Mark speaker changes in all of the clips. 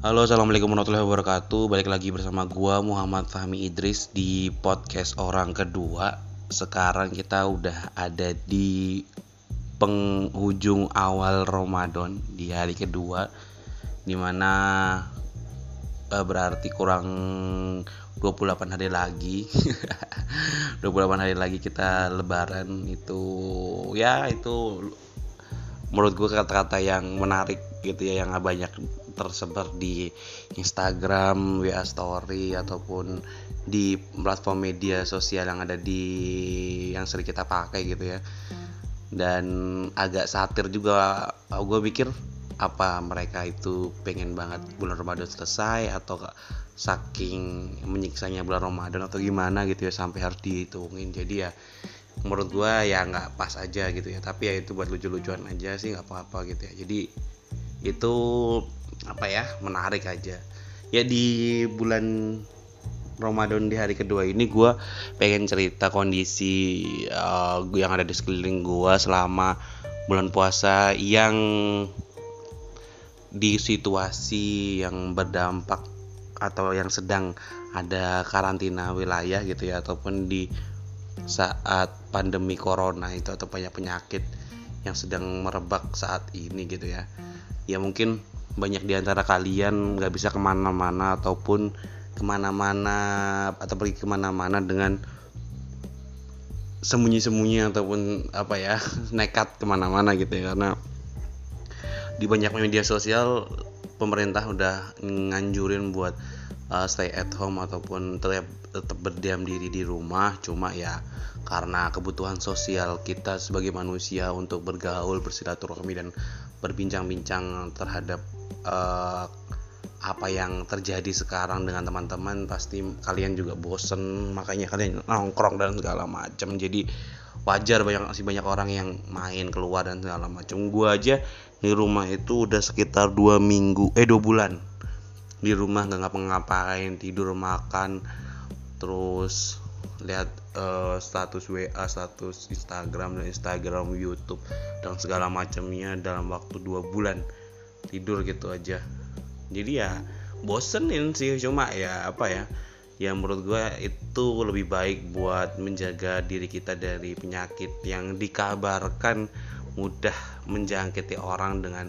Speaker 1: Halo, assalamualaikum warahmatullahi wabarakatuh. Balik lagi bersama gua Muhammad Fahmi Idris di podcast orang kedua. Sekarang kita udah ada di penghujung awal Ramadan di hari kedua, di mana uh, berarti kurang 28 hari lagi 28 hari lagi kita lebaran itu ya itu menurut gue kata-kata yang menarik gitu ya yang banyak tersebar di Instagram, WA Story ataupun di platform media sosial yang ada di yang sering kita pakai gitu ya. Dan agak satir juga gue pikir apa mereka itu pengen banget bulan Ramadan selesai atau saking menyiksanya bulan Ramadan atau gimana gitu ya sampai harus dihitungin. Jadi ya menurut gue ya nggak pas aja gitu ya. Tapi ya itu buat lucu-lucuan aja sih nggak apa-apa gitu ya. Jadi itu apa ya menarik aja. Ya di bulan Ramadan di hari kedua ini gue pengen cerita kondisi uh, yang ada di sekeliling gue selama bulan puasa yang di situasi yang berdampak atau yang sedang ada karantina wilayah gitu ya ataupun di saat pandemi corona itu atau banyak penyakit yang sedang merebak saat ini gitu ya. Ya mungkin banyak di antara kalian nggak bisa ke mana-mana ataupun ke mana-mana atau pergi ke mana-mana dengan sembunyi-sembunyi ataupun apa ya nekat ke mana-mana gitu ya. Karena di banyak media sosial pemerintah udah nganjurin buat uh, stay at home ataupun tetap tetap berdiam diri di rumah. Cuma ya karena kebutuhan sosial kita sebagai manusia untuk bergaul bersilaturahmi dan berbincang-bincang terhadap uh, apa yang terjadi sekarang dengan teman-teman pasti kalian juga bosen makanya kalian nongkrong dan segala macam jadi wajar banyak masih banyak orang yang main keluar dan segala macam gua aja di rumah itu udah sekitar dua minggu eh dua bulan. Di rumah nggak ngapa-ngapain tidur makan terus lihat uh, status WA, status Instagram dan Instagram YouTube dan segala macamnya dalam waktu dua bulan tidur gitu aja. Jadi ya bosenin sih cuma ya apa ya ya menurut gue itu lebih baik buat menjaga diri kita dari penyakit yang dikabarkan mudah menjangkiti orang dengan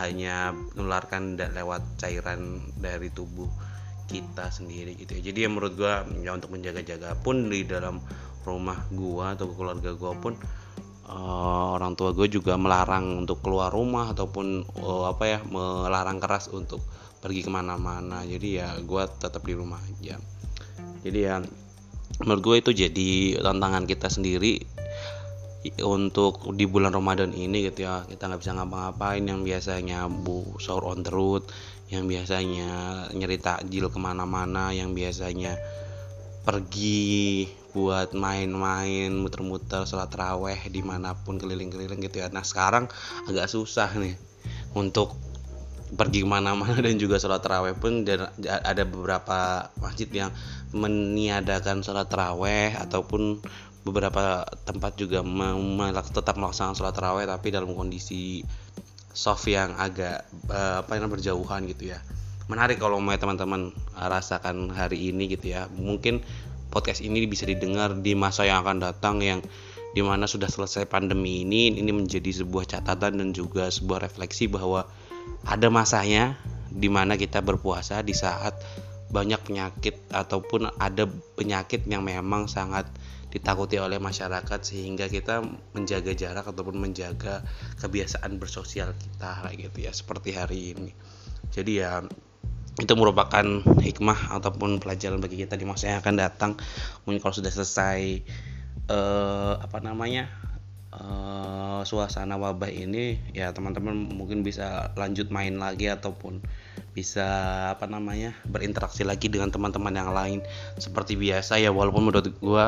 Speaker 1: hanya menularkan lewat cairan dari tubuh kita sendiri gitu ya jadi ya menurut gua ya untuk menjaga-jaga pun di dalam rumah gua atau keluarga gua pun uh, orang tua gue juga melarang untuk keluar rumah ataupun uh, apa ya melarang keras untuk pergi ke mana-mana. Jadi ya gue tetap di rumah aja. Jadi ya menurut gue itu jadi tantangan kita sendiri untuk di bulan Ramadan ini gitu ya. Kita nggak bisa ngapa-ngapain. Yang biasanya bu sahur on the road yang biasanya nyeri takjil ke mana-mana yang biasanya pergi buat main-main muter-muter sholat raweh di mana pun keliling-keliling gitu ya. Nah sekarang agak susah nih untuk pergi ke mana-mana dan juga sholat raweh pun ada beberapa masjid yang meniadakan sholat raweh ataupun beberapa tempat juga tetap melaksanakan sholat raweh tapi dalam kondisi soft yang agak uh, apa yang berjauhan gitu ya menarik kalau mau teman-teman rasakan hari ini gitu ya. Mungkin podcast ini bisa didengar di masa yang akan datang yang di mana sudah selesai pandemi ini. Ini menjadi sebuah catatan dan juga sebuah refleksi bahwa ada masanya di mana kita berpuasa di saat banyak penyakit ataupun ada penyakit yang memang sangat ditakuti oleh masyarakat sehingga kita menjaga jarak ataupun menjaga kebiasaan bersosial kita gitu ya seperti hari ini. Jadi ya itu merupakan hikmah ataupun pelajaran bagi kita di masa yang akan datang. Mungkin kalau sudah selesai eh, apa namanya eh, suasana wabah ini ya teman-teman mungkin bisa lanjut main lagi ataupun bisa apa namanya berinteraksi lagi dengan teman-teman yang lain. Seperti biasa ya walaupun menurut gue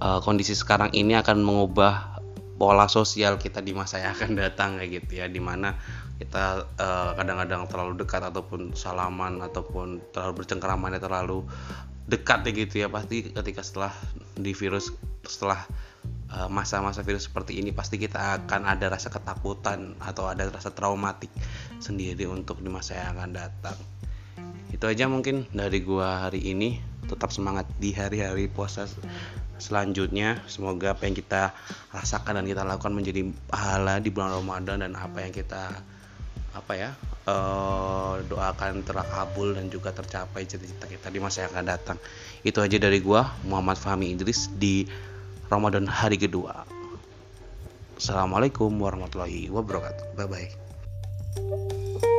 Speaker 1: uh, kondisi sekarang ini akan mengubah pola sosial kita di masa yang akan datang kayak gitu ya. Di mana kita eh, kadang-kadang terlalu dekat ataupun salaman ataupun terlalu bercengkeramannya terlalu dekat ya gitu ya pasti ketika setelah di virus setelah eh, masa-masa virus seperti ini pasti kita akan ada rasa ketakutan atau ada rasa traumatik sendiri untuk di masa yang akan datang. Itu aja mungkin dari gua hari ini. Tetap semangat di hari-hari puasa selanjutnya. Semoga apa yang kita rasakan dan kita lakukan menjadi pahala di bulan Ramadan dan apa yang kita apa ya uh, doakan terkabul dan juga tercapai cita-cita kita di masa yang akan datang. Itu aja dari gua Muhammad Fahmi Idris di Ramadan hari kedua. Assalamualaikum warahmatullahi wabarakatuh. Bye bye